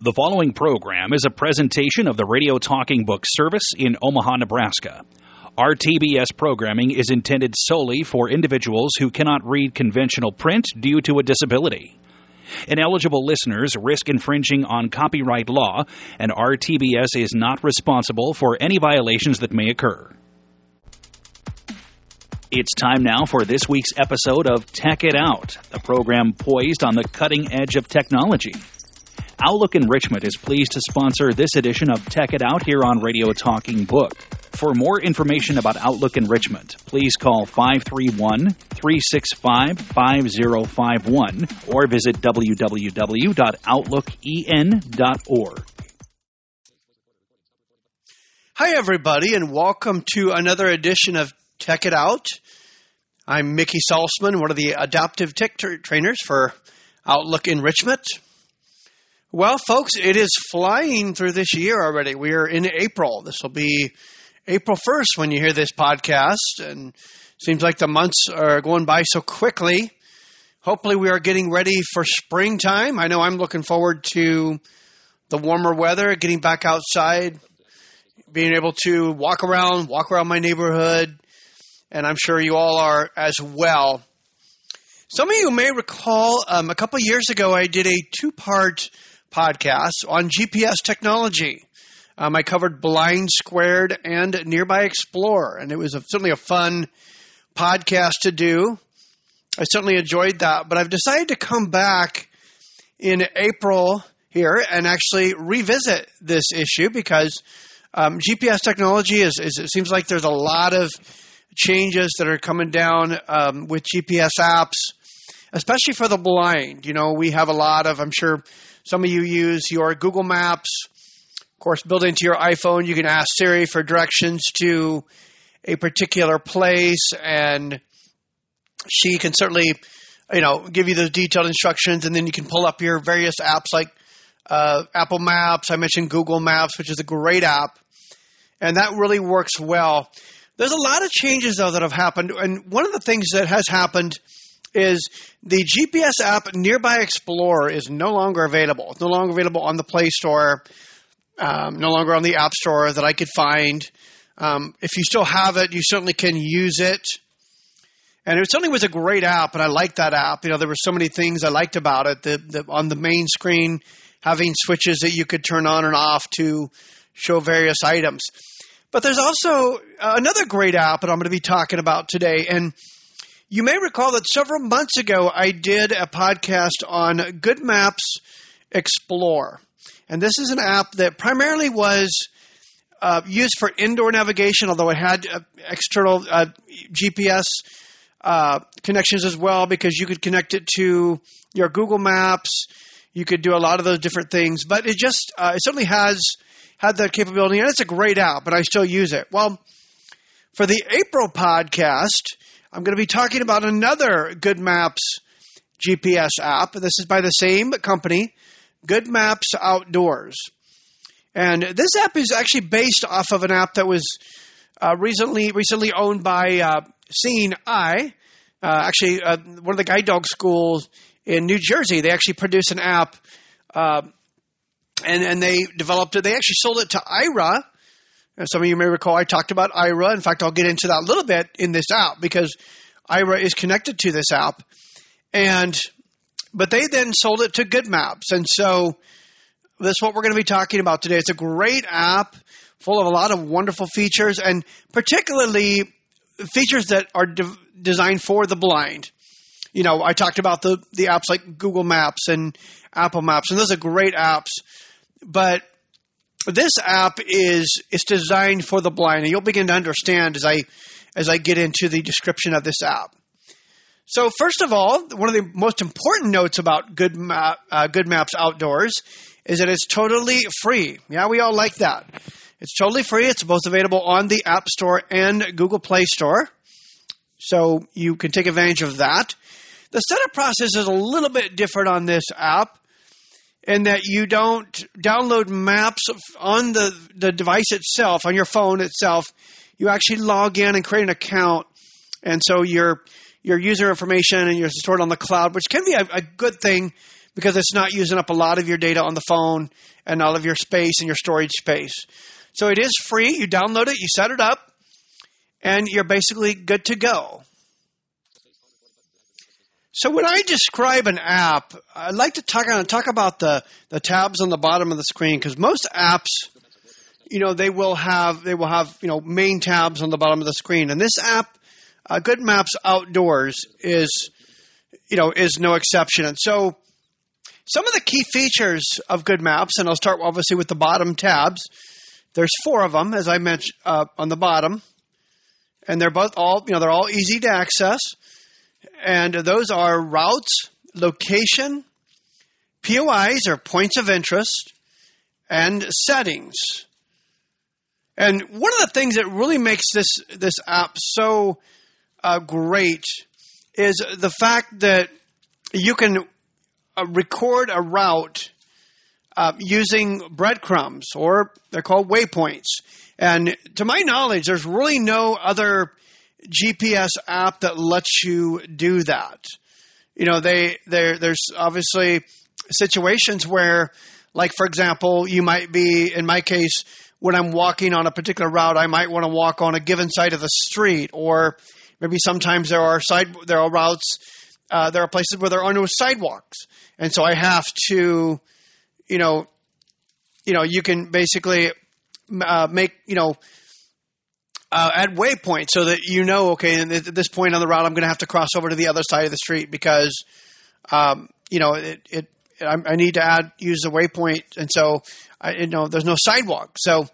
The following program is a presentation of the Radio Talking Book Service in Omaha, Nebraska. RTBS programming is intended solely for individuals who cannot read conventional print due to a disability. Ineligible listeners risk infringing on copyright law, and RTBS is not responsible for any violations that may occur. It's time now for this week's episode of Tech It Out, the program poised on the cutting edge of technology. Outlook Enrichment is pleased to sponsor this edition of Tech It Out here on Radio Talking Book. For more information about Outlook Enrichment, please call 531 365 5051 or visit www.outlooken.org. Hi, everybody, and welcome to another edition of Tech It Out. I'm Mickey Salzman, one of the adaptive tech tra- trainers for Outlook Enrichment. Well, folks, it is flying through this year already. We are in April. This will be April 1st when you hear this podcast, and seems like the months are going by so quickly. Hopefully, we are getting ready for springtime. I know I'm looking forward to the warmer weather, getting back outside, being able to walk around, walk around my neighborhood, and I'm sure you all are as well. Some of you may recall um, a couple years ago I did a two part podcast on GPS technology. Um, I covered BlindSquare and Nearby Explorer, and it was a, certainly a fun podcast to do. I certainly enjoyed that, but I've decided to come back in April here and actually revisit this issue because um, GPS technology is, is, it seems like there's a lot of changes that are coming down um, with GPS apps, especially for the blind. You know, we have a lot of, I'm sure some of you use your Google Maps. Of course, built into your iPhone, you can ask Siri for directions to a particular place, and she can certainly, you know, give you those detailed instructions, and then you can pull up your various apps like uh, Apple Maps. I mentioned Google Maps, which is a great app, and that really works well. There's a lot of changes though that have happened, and one of the things that has happened is the GPS app Nearby Explorer is no longer available. It's no longer available on the Play Store, um, no longer on the App Store that I could find. Um, if you still have it, you certainly can use it. And it certainly was a great app, and I liked that app. You know, there were so many things I liked about it. The, the, on the main screen, having switches that you could turn on and off to show various items. But there's also another great app that I'm going to be talking about today, and you may recall that several months ago I did a podcast on Good Maps Explore. And this is an app that primarily was uh, used for indoor navigation, although it had uh, external uh, GPS uh, connections as well, because you could connect it to your Google Maps. You could do a lot of those different things, but it just uh, it certainly has had that capability, and it's a great app. But I still use it. Well, for the April podcast, I'm going to be talking about another Good Maps GPS app. This is by the same company, Good Maps Outdoors. And this app is actually based off of an app that was uh, recently recently owned by uh, Seeing Eye. Uh, actually, uh, one of the guide dog schools in New Jersey, they actually produced an app, uh, and and they developed it. They actually sold it to Aira, some of you may recall I talked about Aira. In fact, I'll get into that a little bit in this app because Aira is connected to this app. And but they then sold it to Good Maps. And so that's what we're going to be talking about today. It's a great app full of a lot of wonderful features and particularly features that are de- designed for the blind. You know, I talked about the the apps like Google Maps and Apple Maps, and those are great apps. But this app is is designed for the blind, and you'll begin to understand as I as I get into the description of this app. So, first of all, one of the most important notes about Good, uh, Good Maps Outdoors is that it's totally free. Yeah, we all like that. It's totally free. It's both available on the App Store and Google Play Store. So you can take advantage of that. The setup process is a little bit different on this app in that you don't download maps on the, the device itself, on your phone itself. You actually log in and create an account. And so your your user information and you're stored on the cloud, which can be a, a good thing because it's not using up a lot of your data on the phone and all of your space and your storage space. So it is free. You download it, you set it up, and you're basically good to go. So when I describe an app, I like to talk, talk about the, the tabs on the bottom of the screen because most apps, you know, they will have they will have you know main tabs on the bottom of the screen, and this app, uh, Good Maps Outdoors, is you know is no exception. And so some of the key features of Good Maps, and I'll start obviously with the bottom tabs. There's four of them, as I mentioned uh, on the bottom, and they're both all you know they're all easy to access and those are routes, location, POIs or points of interest, and settings. And one of the things that really makes this this app so uh, great is the fact that you can uh, record a route uh, using breadcrumbs, or they're called waypoints. And to my knowledge, there's really no other GPS app that lets you do that. You know, they there there's obviously situations where, like for example, you might be in my case when I'm walking on a particular route, I might want to walk on a given side of the street, or maybe sometimes there are side there are routes, uh, there are places where there are no sidewalks, and so I have to, you know, you know, you can basically uh, make you know uh, at waypoint so that you know, okay, at this point on the route, I'm going to have to cross over to the other side of the street because, um, you know, it, it I, I, need to add use the waypoint, and so I, you know, there's no sidewalk. So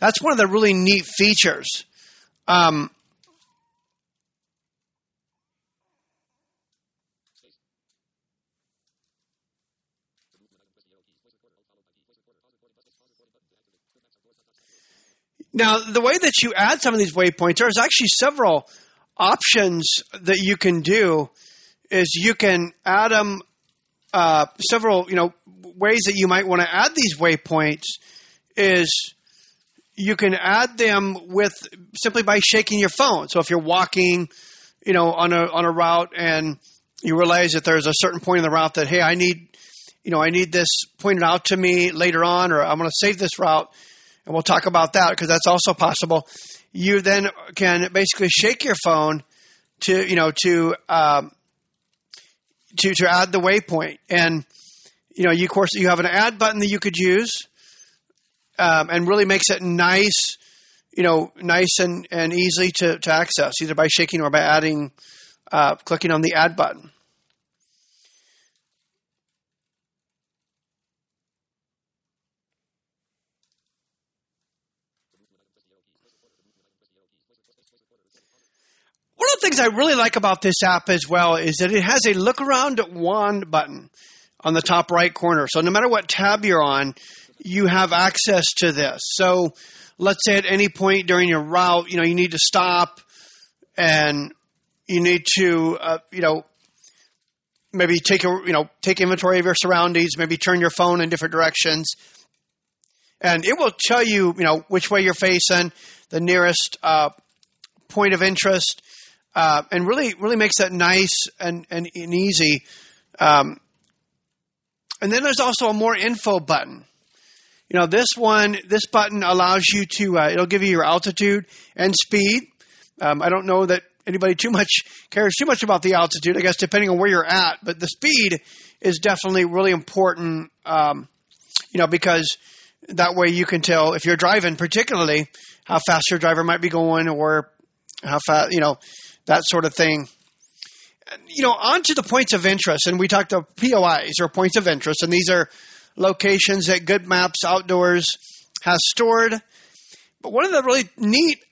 that's one of the really neat features. Um, Now, the way that you add some of these waypoints, there's actually several options that you can do. Is you can add them uh, several, you know, ways that you might want to add these waypoints. Is you can add them with simply by shaking your phone. So if you're walking, you know, on a on a route and you realize that there's a certain point in the route that hey, I need, you know, I need this pointed out to me later on, or I'm going to save this route and we'll talk about that because that's also possible. You then can basically shake your phone to you know to um, to to add the waypoint, and you know you of course you have an add button that you could use, um, and really makes it nice, you know, nice and and easy to to access either by shaking or by adding, uh, clicking on the add button. One the things I really like about this app as well is that it has a look around wand button on the top right corner. So no matter what tab you're on, you have access to this. So let's say at any point during your route, you know, you need to stop and you need to, uh, you know, maybe take a, you know, take inventory of your surroundings, maybe turn your phone in different directions. And it will tell you, you know, which way you're facing, the nearest uh, point of interest, uh, and really really makes that nice and and, and easy. Um, and then there's also a more info button. You know, this one, this button allows you to, uh, it'll give you your altitude and speed. Um, I don't know that anybody too much cares too much about the altitude, I guess, depending on where you're at. But the speed is definitely really important, um, you know, because that way you can tell if you're driving, particularly how fast your driver might be going or how fast, you know, that sort of thing. You know, on to the points of interest, and we talked about POIs or points of interest, and these are locations that Good Maps Outdoors has stored. But one of the really neat,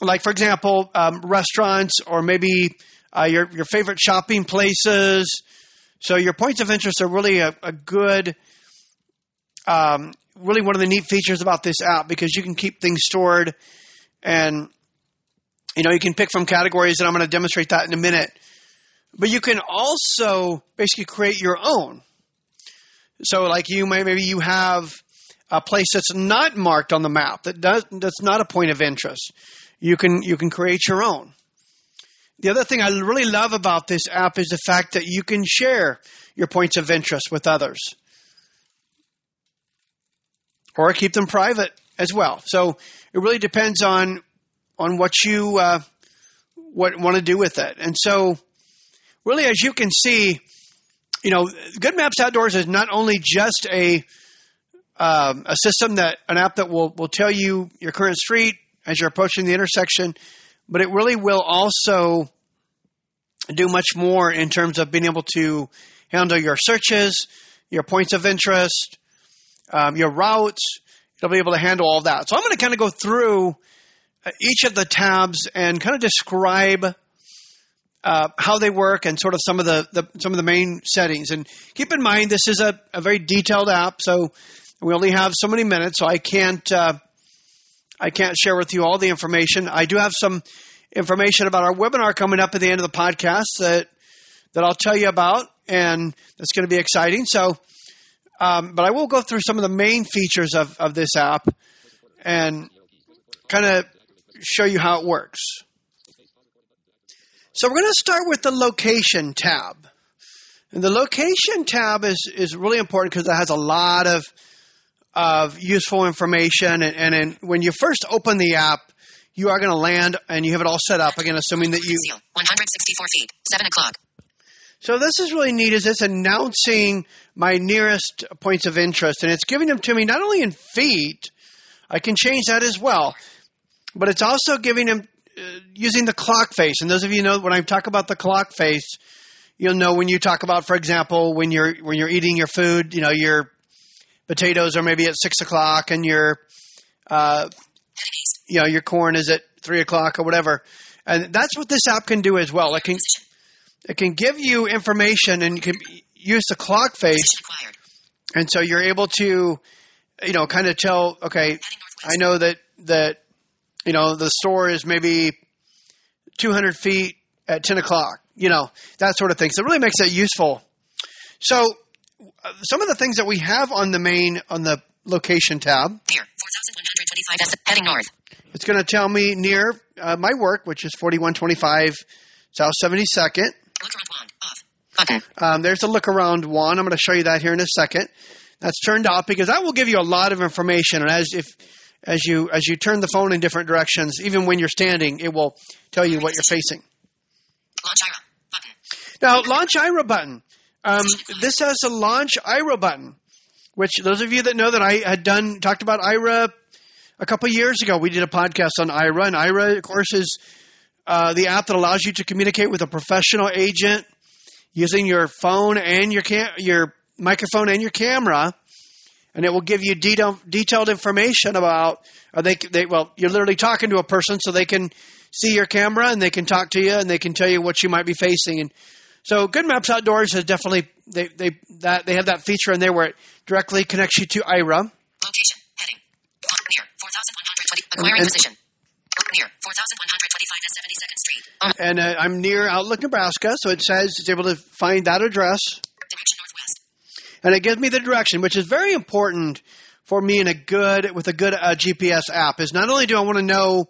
like for example, um, restaurants or maybe uh, your your favorite shopping places. So your points of interest are really a, a good, um, really one of the neat features about this app because you can keep things stored and you know, you can pick from categories, and I'm going to demonstrate that in a minute. But you can also basically create your own. So, like you may maybe you have a place that's not marked on the map that does that's not a point of interest. You can you can create your own. the other thing I really love about this app is the fact that you can share your points of interest with others or keep them private as well. So it really depends on on what you uh, what want to do with it. And so, really, as you can see, you know, Good Maps Outdoors is not only just a um, a system that an app that will will tell you your current street as you're approaching the intersection, but it really will also do much more in terms of being able to handle your searches, your points of interest, um, your routes. It'll be able to handle all that. So I'm going to kind of go through each of the tabs and kind of describe uh, how they work and sort of some of the, the, some of the main settings. And keep in mind, this is a, a very detailed app, so we only have so many minutes, so I can't uh, I can't share with you all the information. I do have some information about our webinar coming up at the end of the podcast that that I'll tell you about, and that's going to be exciting. So, um, but I will go through some of the main features of, of this app and kind of show you how it works. So we're going to start with the location tab. And the location tab is, is really important because it has a lot of of useful information. And, and in, when you first open the app, you are going to land and you have it all set up. Again, assuming that you 164 feet, seven o'clock. So this is really neat. Is it's announcing my nearest points of interest, and it's giving them to me not only in feet. I can change that as well, but it's also giving them uh, using the clock face. And those of you know when I talk about the clock face, you'll know when you talk about, for example, when you're when you're eating your food, you know your potatoes are maybe at six o'clock, and your uh, you know your corn is at three o'clock or whatever. And that's what this app can do as well. It can it can give you information, and you can use the clock face, and so you're able to you know kind of tell. Okay, I know that that you know the store is maybe 200 feet at 10 o'clock. You know that sort of thing. So it really makes it useful. So uh, some of the things that we have on the main on the location tab. Near 4,125 heading north. It's going to tell me near uh, my work, which is 4125 South 72nd. Look around wand off. Button. Um, there's a look around one. I'm going to show you that here in a second. That's turned off because that will give you a lot of information. And as if as you as you turn the phone in different directions, even when you're standing, it will tell you what you're facing. Launch Aira. Button. Now, launch Aira button. Um, this has a launch Aira button, which those of you that know that I had done talked about Aira a couple years ago. We did a podcast on Aira, and Aira, of course, is uh, the app that allows you to communicate with a professional agent using your phone and your cam- your microphone and your camera, and it will give you detail- detailed information about. Are they, they well, you're literally talking to a person, so they can see your camera and they can talk to you and they can tell you what you might be facing and so Good Maps Outdoors has definitely they they that they have that feature in there where it directly connects you to Aira. Location. Heading. Near 4,120. Acquiring And- position. Near 4,125 at 72nd Street. Um, And uh, I'm near Outlook, Nebraska, so it says it's able to find that address, direction northwest. And it gives me the direction, which is very important for me in a good with a good uh, GPS app. Is not only do I want to know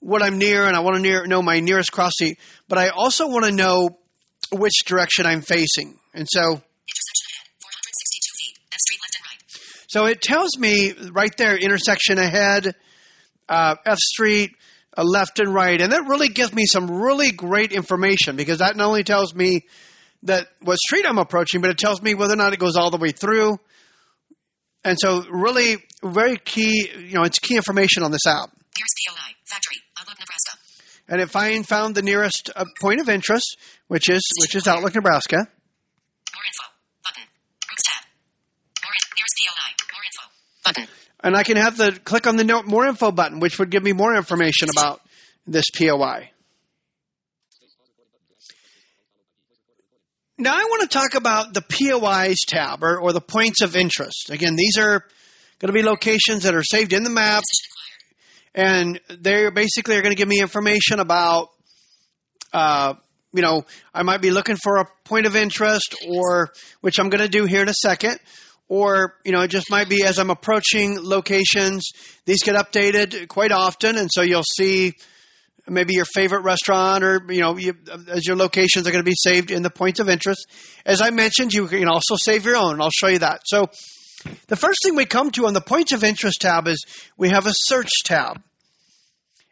what I'm near, and I want to near, know my nearest cross seat, but I also want to know which direction I'm facing. And so, Intersection ahead. 462 feet. F Street left and right. so it tells me right there, intersection ahead, uh, F Street, uh, left and right, and that really gives me some really great information because that not only tells me that what street I'm approaching, but it tells me whether or not it goes all the way through. And so, really, very key. You know, it's key information on this app. Nearest POI. Factory. Outlook, Nebraska. And it find found the nearest uh, point of interest, which is which is Outlook, Nebraska. More info. Button. Brooks tab. More in- POI. More info. Button. And I can have the click on the note more info button, which would give me more information about this POI. Now I want to talk about the POIs tab or, or the points of interest. Again, these are going to be locations that are saved in the map, and they basically are going to give me information about, uh, you know, I might be looking for a point of interest, or which I'm going to do here in a second, or you know, it just might be as I'm approaching locations. These get updated quite often, and so you'll see maybe your favorite restaurant or you know you, as your locations are going to be saved in the points of interest. As I mentioned, you can also save your own. I'll show you that. So the first thing we come to on the points of interest tab is we have a search tab.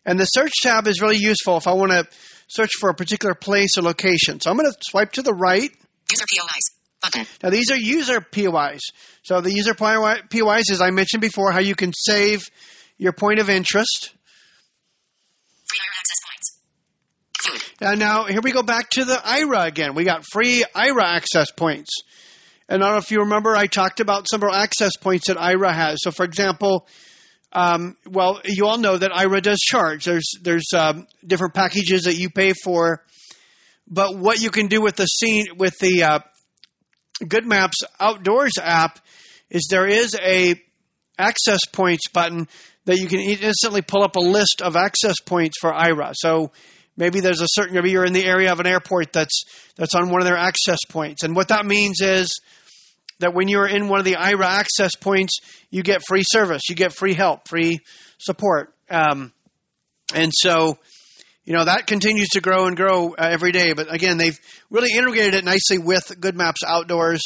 And the search tab is really useful if I want to search for a particular place or location. So I'm going to swipe to the right. User POIs. Button. Now these are user POIs. So the user POIs, as I mentioned before, how you can save your point of interest. Free Aira access points. And now here we go back to the Aira again. We got free Aira access points. And I don't know if you remember, I talked about several access points that Aira has. So, for example, um, well, you all know that Aira does charge. There's there's um, different packages that you pay for, but what you can do with the scene with the uh, Good Maps Outdoors app is there is a access points button that you can instantly pull up a list of access points for Aira. So maybe there's a certain maybe you're in the area of an airport that's that's on one of their access points, and what that means is that when you're in one of the Aira access points, you get free service, you get free help, free support. Um, and so, you know, that continues to grow and grow uh, every day. But again, they've really integrated it nicely with Good Maps Outdoors.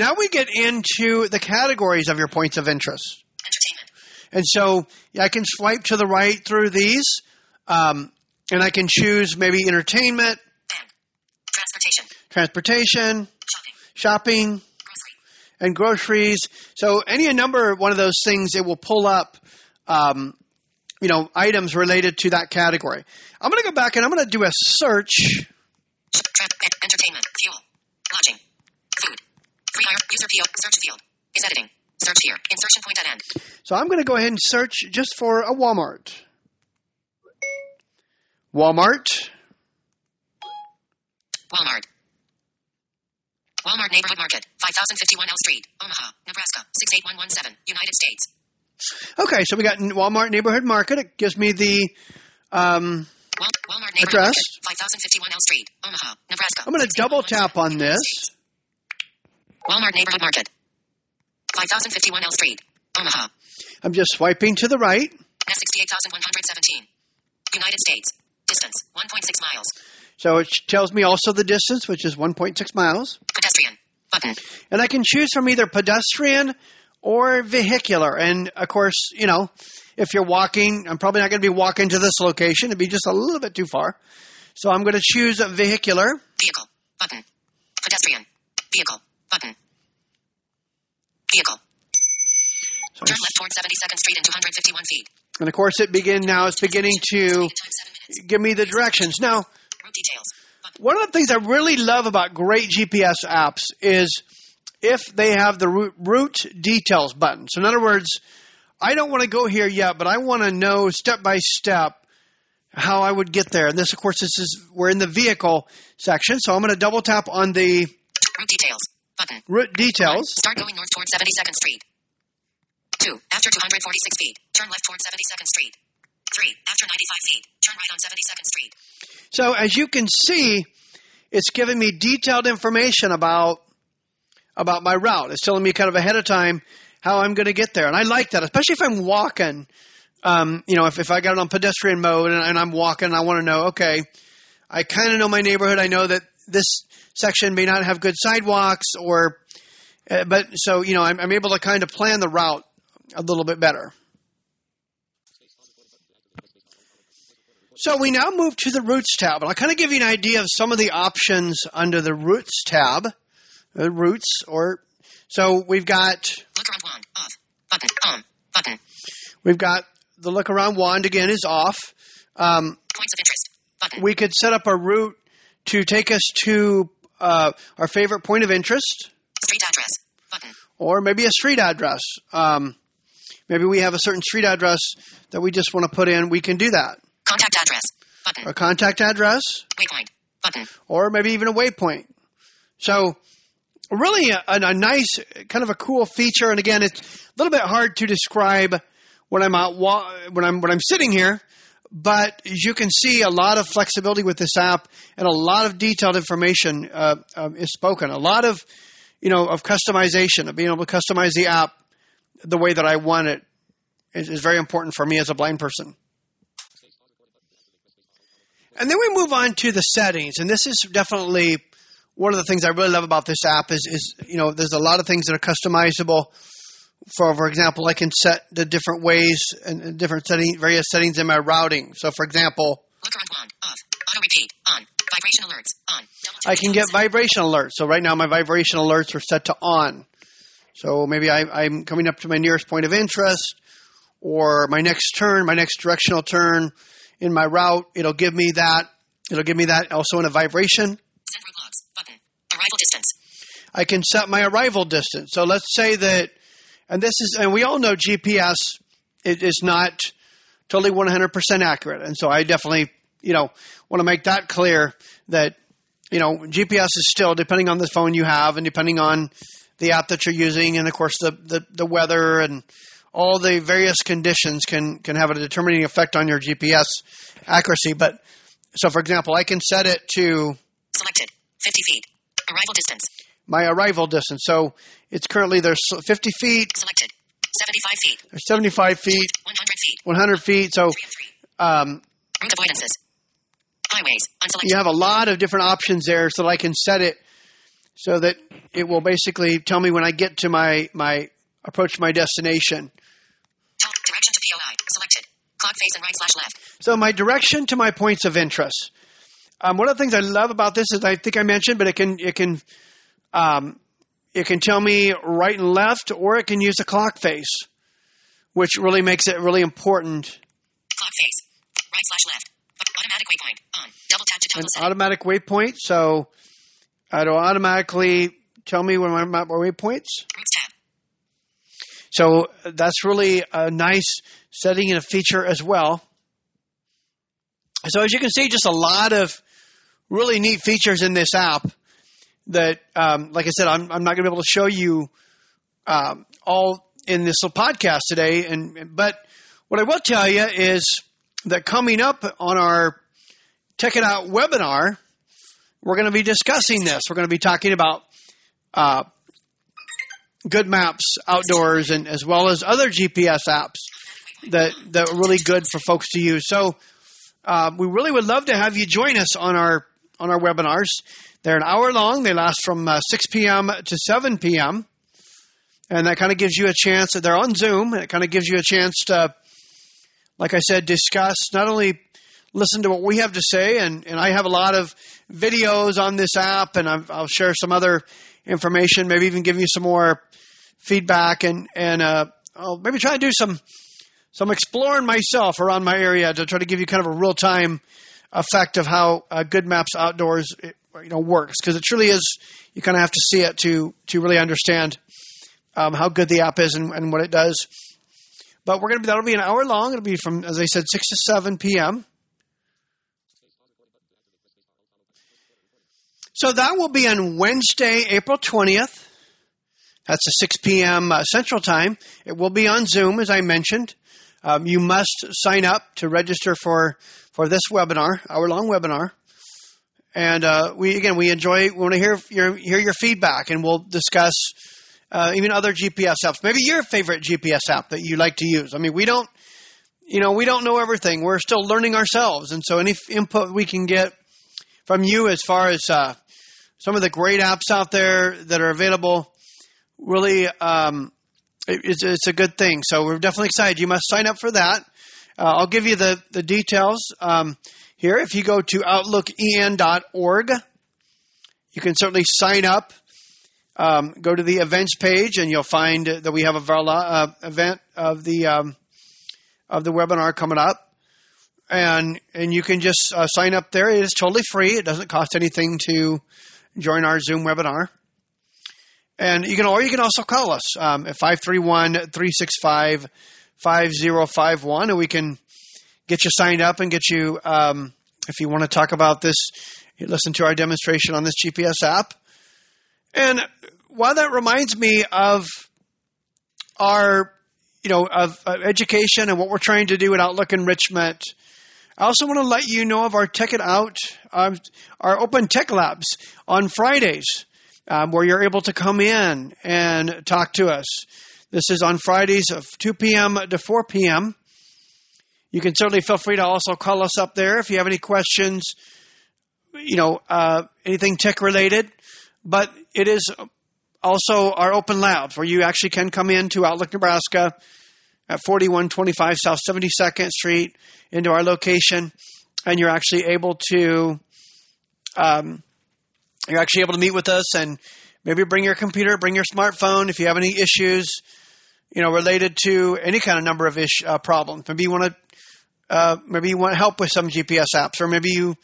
Now we get into the categories of your points of interest. Entertainment. And so I can swipe to the right through these, um, and I can choose maybe entertainment, Transportation. transportation, Shopping. shopping, Grocery. and groceries. So any number one of those things, it will pull up, um, you know, items related to that category. I'm going to go back and I'm going to do a search. Sh- Tra- en- entertainment. Fuel. Lodging. User PO. Search field. Is editing. Search here. Insertion point at end. So I'm going to go ahead and search just for a Walmart. Walmart. Walmart. Walmart Neighborhood Market, 5051 L Street, Omaha, Nebraska, 68117, United States. Okay, so we got Walmart Neighborhood Market. It gives me the. Um, Walmart Neighborhood Address. Market, 5051 L Street, Omaha, Nebraska. I'm going to double tap on this. Walmart Neighborhood Market, 5051 L Street, Omaha, I'm just swiping to the right. S68117, United States. Distance, 1.6 miles. So it tells me also the distance, which is 1.6 miles. Pedestrian. Button. And I can choose from either pedestrian or vehicular. And of course, you know, if you're walking, I'm probably not going to be walking to this location. It'd be just a little bit too far. So I'm going to choose a vehicular. Vehicle. Button. Pedestrian. Vehicle. Button. Vehicle. So- Turn left toward 72nd Street and 251 feet. and of course, it begin now. It's beginning to Time 7 minutes. give me the directions. Now, Route details. Button. one of the things I really love about great GPS apps is if they have the route, route details button. So, in other words, I don't want to go here yet, but I want to know step by step how I would get there. And this, of course, this is we're in the vehicle section, so I'm going to double tap on the Route details. Button. route details. Start going north toward 72nd Street. 2. After 246 feet, turn left toward 72nd Street. 3. After 95 feet, turn right on 72nd Street. So, as you can see, it's giving me detailed information about about my route. It's telling me kind of ahead of time how I'm going to get there, and I like that, especially if I'm walking. Um, you know, if, if I got it on pedestrian mode and, and I'm walking, and I want to know, okay, I kind of know my neighborhood. I know that this section may not have good sidewalks, or uh, but so you know, I'm, I'm able to kind of plan the route a little bit better. So we now move to the routes tab, and I'll kind of give you an idea of some of the options under the routes tab. the routes, or so we've got Look around wand. Off. Button. On. Button. we've got the look around wand again is off. Um, Points of interest. Button. we could set up a route to take us to uh, our favorite point of interest, Street address. Button. or maybe a street address. Um, maybe we have a certain street address that we just want to put in. We can do that. Contact address. Button. A contact address, Waypoint. Button. or maybe even a waypoint. So, really, a, a nice, kind of a cool feature. And again, it's a little bit hard to describe when I'm out wa- when I'm when I'm sitting here. But you can see, a lot of flexibility with this app, and a lot of detailed information uh, um, is spoken. A lot of, you know, of customization of being able to customize the app the way that I want it is, is very important for me as a blind person. And then we move on to the settings, and this is definitely one of the things I really love about this app is, is you know there's a lot of things that are customizable. For for example, I can set the different ways and different setting various settings in my routing. So, for example, on off. Auto repeat on. Vibration alerts on. I can get vibration alerts. So right now my vibration alerts are set to on. So maybe I, I'm coming up to my nearest point of interest or my next turn, my next directional turn in my route. It'll give me that. It'll give me that also in a vibration. Send route logs button. Arrival distance. I can set my arrival distance. So let's say that, and this is, and we all know GPS it is not totally 100% accurate. And so I definitely, you know, want to make that clear that, you know, GPS is still, depending on the phone you have and depending on the app that you're using, and of course the, the, the weather and all the various conditions can, can have a determining effect on your GPS accuracy. But so, for example, I can set it to Selected. 50 feet. Arrival distance. My arrival distance. So it's currently there's 50 feet, Selected. 75 feet. there's 75 feet, 100 feet. 100 feet. So 3 and 3. um, Route avoidances. Highways. Unselected. you have a lot of different options there so that I can set it so that it will basically tell me when I get to my, my approach my destination. Direction to POI. Selected. Clock face and right slash left. So my direction to my points of interest. Um, one of the things I love about this is I think I mentioned, but it can it can um, it can tell me right and left, or it can use a clock face, which really makes it really important. Clock face. Right slash left. Automatic waypoint. On. Double tap to An toggle setting. automatic waypoint, so it'll automatically tell me when I'm at my waypoints. So that's really a nice setting and a feature as well. So as you can see, just a lot of really neat features in this app that, um, like I said, I'm, I'm not going to be able to show you um, all in this little podcast today. And but what I will tell you is that coming up on our Check It Out webinar, we're going to be discussing this. We're going to be talking about uh, good maps outdoors and as well as other GPS apps that that are really good for folks to use. So uh, we really would love to have you join us on our on our webinars. They're an hour long. They last from uh, 6 p.m. to 7 p.m. And that kind of gives you a chance. They're on Zoom. And it kind of gives you a chance to, like I said, discuss not only listen to what we have to say, and, and I have a lot of videos on this app, and I've, I'll share some other information, maybe even give you some more feedback, and and uh, I'll maybe try to do some some exploring myself around my area to try to give you kind of a real time effect of how uh, Good Maps Outdoors you know works because it truly is. You kind of have to see it to to really understand um, how good the app is and, and what it does. But we're gonna be that'll be an hour long. It'll be from as I said six to seven p.m. So that will be on Wednesday, April 20th. That's a 6 p.m. Uh, Central Time. It will be on Zoom, as I mentioned. Um, you must sign up to register for, for this webinar, hour long webinar. And uh, we again, we enjoy. We want to hear your hear your feedback, and we'll discuss uh, even other GPS apps. Maybe your favorite GPS app that you like to use. I mean, we don't, you know, we don't know everything. We're still learning ourselves, and so any f- input we can get from you as far as uh, some of the great apps out there that are available, really, um, it- it's, it's a good thing. So we're definitely excited. You must sign up for that. Uh, I'll give you the the details um, here. If you go to outlooken.org, you can certainly sign up. Um, go to the events page, and you'll find that we have a Varla, uh, event of the um, of the webinar coming up, and and you can just uh, sign up there. It is totally free. It doesn't cost anything to join our Zoom webinar. And you can, or you can also call us um, at 531-365-5051, and we can get you signed up and get you, um, if you want to talk about this, listen to our demonstration on this GPS app. And while that reminds me of our, you know, of, of education and what we're trying to do at Outlook Enrichment, I also want to let you know of our Tech It Out, um, our Open Tech Labs on Fridays, um, where you're able to come in and talk to us. This is on Fridays of 2 p.m. to 4 p.m. You can certainly feel free to also call us up there if you have any questions, you know, uh, anything tech related. But it is also our open labs where you actually can come into Outlook, Nebraska at 4125 South 72nd Street into our location, and you're actually able to, um, you're actually able to meet with us and maybe bring your computer, bring your smartphone if you have any issues, you know, related to any kind of number of ish uh, problems. Maybe you want to, uh, maybe you want help with some GPS apps, or maybe you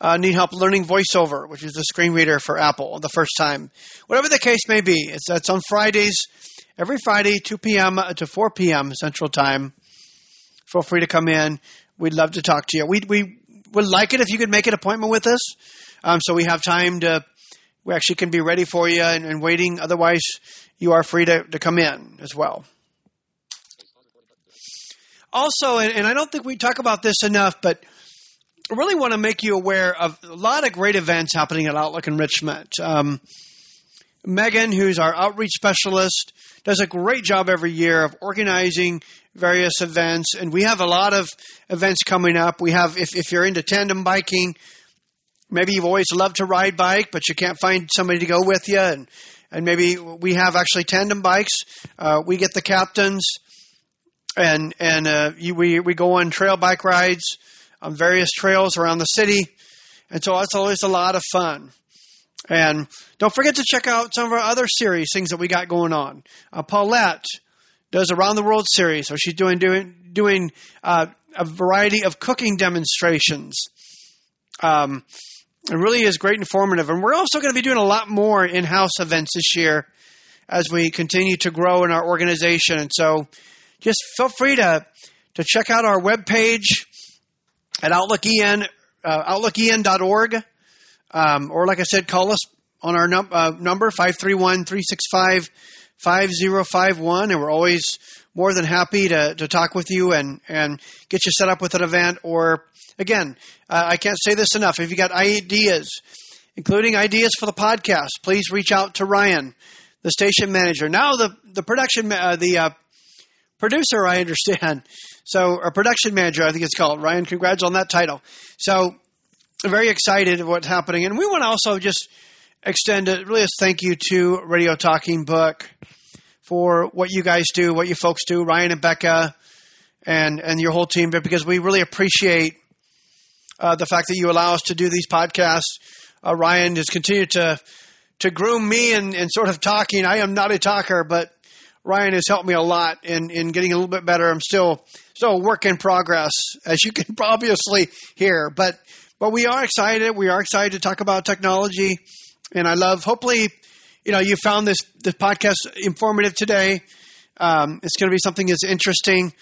uh, need help learning VoiceOver, which is the screen reader for Apple the first time. Whatever the case may be, it's, it's on Fridays, every Friday, 2 p.m. to 4 p.m. Central Time. Feel free to come in. We'd love to talk to you. We, we would like it if you could make an appointment with us um, so we have time to, we actually can be ready for you and, and waiting. Otherwise, you are free to, to come in as well. Also, and, and I don't think we talk about this enough, but I really want to make you aware of a lot of great events happening at Outlook Enrichment. Um, Megan, who's our outreach specialist, does a great job every year of organizing various events, and we have a lot of events coming up. We have, if, if you're into tandem biking, maybe you've always loved to ride bike, but you can't find somebody to go with you, and and maybe we have actually tandem bikes. Uh, we get the captains, and and uh, you, we we go on trail bike rides on various trails around the city, and so it's always a lot of fun. And don't forget to check out some of our other series, things that we got going on. Uh, Paulette does around the world series, so she's doing doing doing uh, a variety of cooking demonstrations. Um, it really is great informative. And we're also going to be doing a lot more in house events this year as we continue to grow in our organization. And so just feel free to, to check out our webpage at OutlookEN, uh, OutlookEN.org. Um, or, like I said, call us on our num- uh, number, 531 365 5051. And we're always more than happy to, to talk with you and, and get you set up with an event or Again, uh, I can't say this enough. If you got ideas, including ideas for the podcast, please reach out to Ryan, the station manager. Now the the production uh, the uh, producer, I understand. So, a production manager, I think it's called. Ryan, congrats on that title. So, very excited of what's happening, and we want to also just extend a really a thank you to Radio Talking Book for what you guys do, what you folks do, Ryan and Becca, and and your whole team, because we really appreciate uh, the fact that you allow us to do these podcasts. Uh, Ryan has continued to to groom me and, and sort of talking. I am not a talker, but Ryan has helped me a lot in, in getting a little bit better. I'm still still a work in progress, as you can obviously hear. But but we are excited. We are excited to talk about technology, and I love. Hopefully, you know you found this this podcast informative today. Um, it's going to be something that's interesting,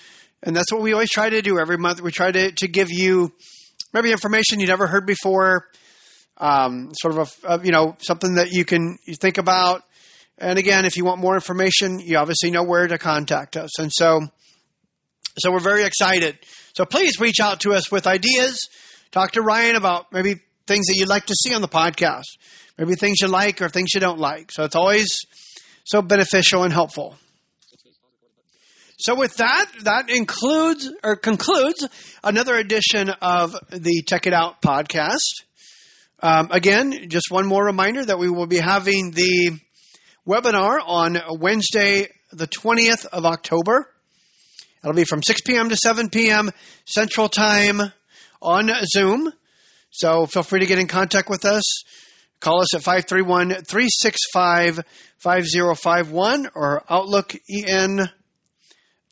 and that's what we always try to do every month. We try to to give you maybe information you never heard before, um, sort of a, a, you know something that you can you think about. And again, if you want more information, you obviously know where to contact us. And so, so we're very excited. So please reach out to us with ideas. Talk to Ryan about maybe things that you'd like to see on the podcast, maybe things you like or things you don't like. So it's always so beneficial and helpful. So with that, that includes or concludes another edition of the Tech It Out podcast. Um, again, just one more reminder that we will be having the webinar on Wednesday, the 20th of October. It'll be from 6 p.m. to 7 p.m. Central Time on Zoom. So feel free to get in contact with us. Call us at 531 365 5051 or Outlook EN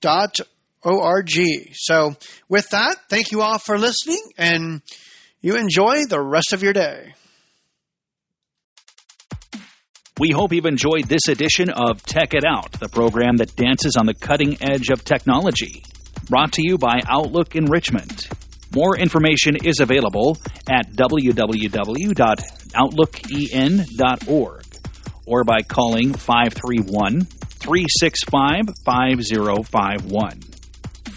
dot org. So with that, thank you all for listening and you enjoy the rest of your day. We hope you've enjoyed this edition of Tech It Out, the program that dances on the cutting edge of technology. Brought to you by Outlook Enrichment. More information is available at www.outlooken.org or by calling 531 365 5051.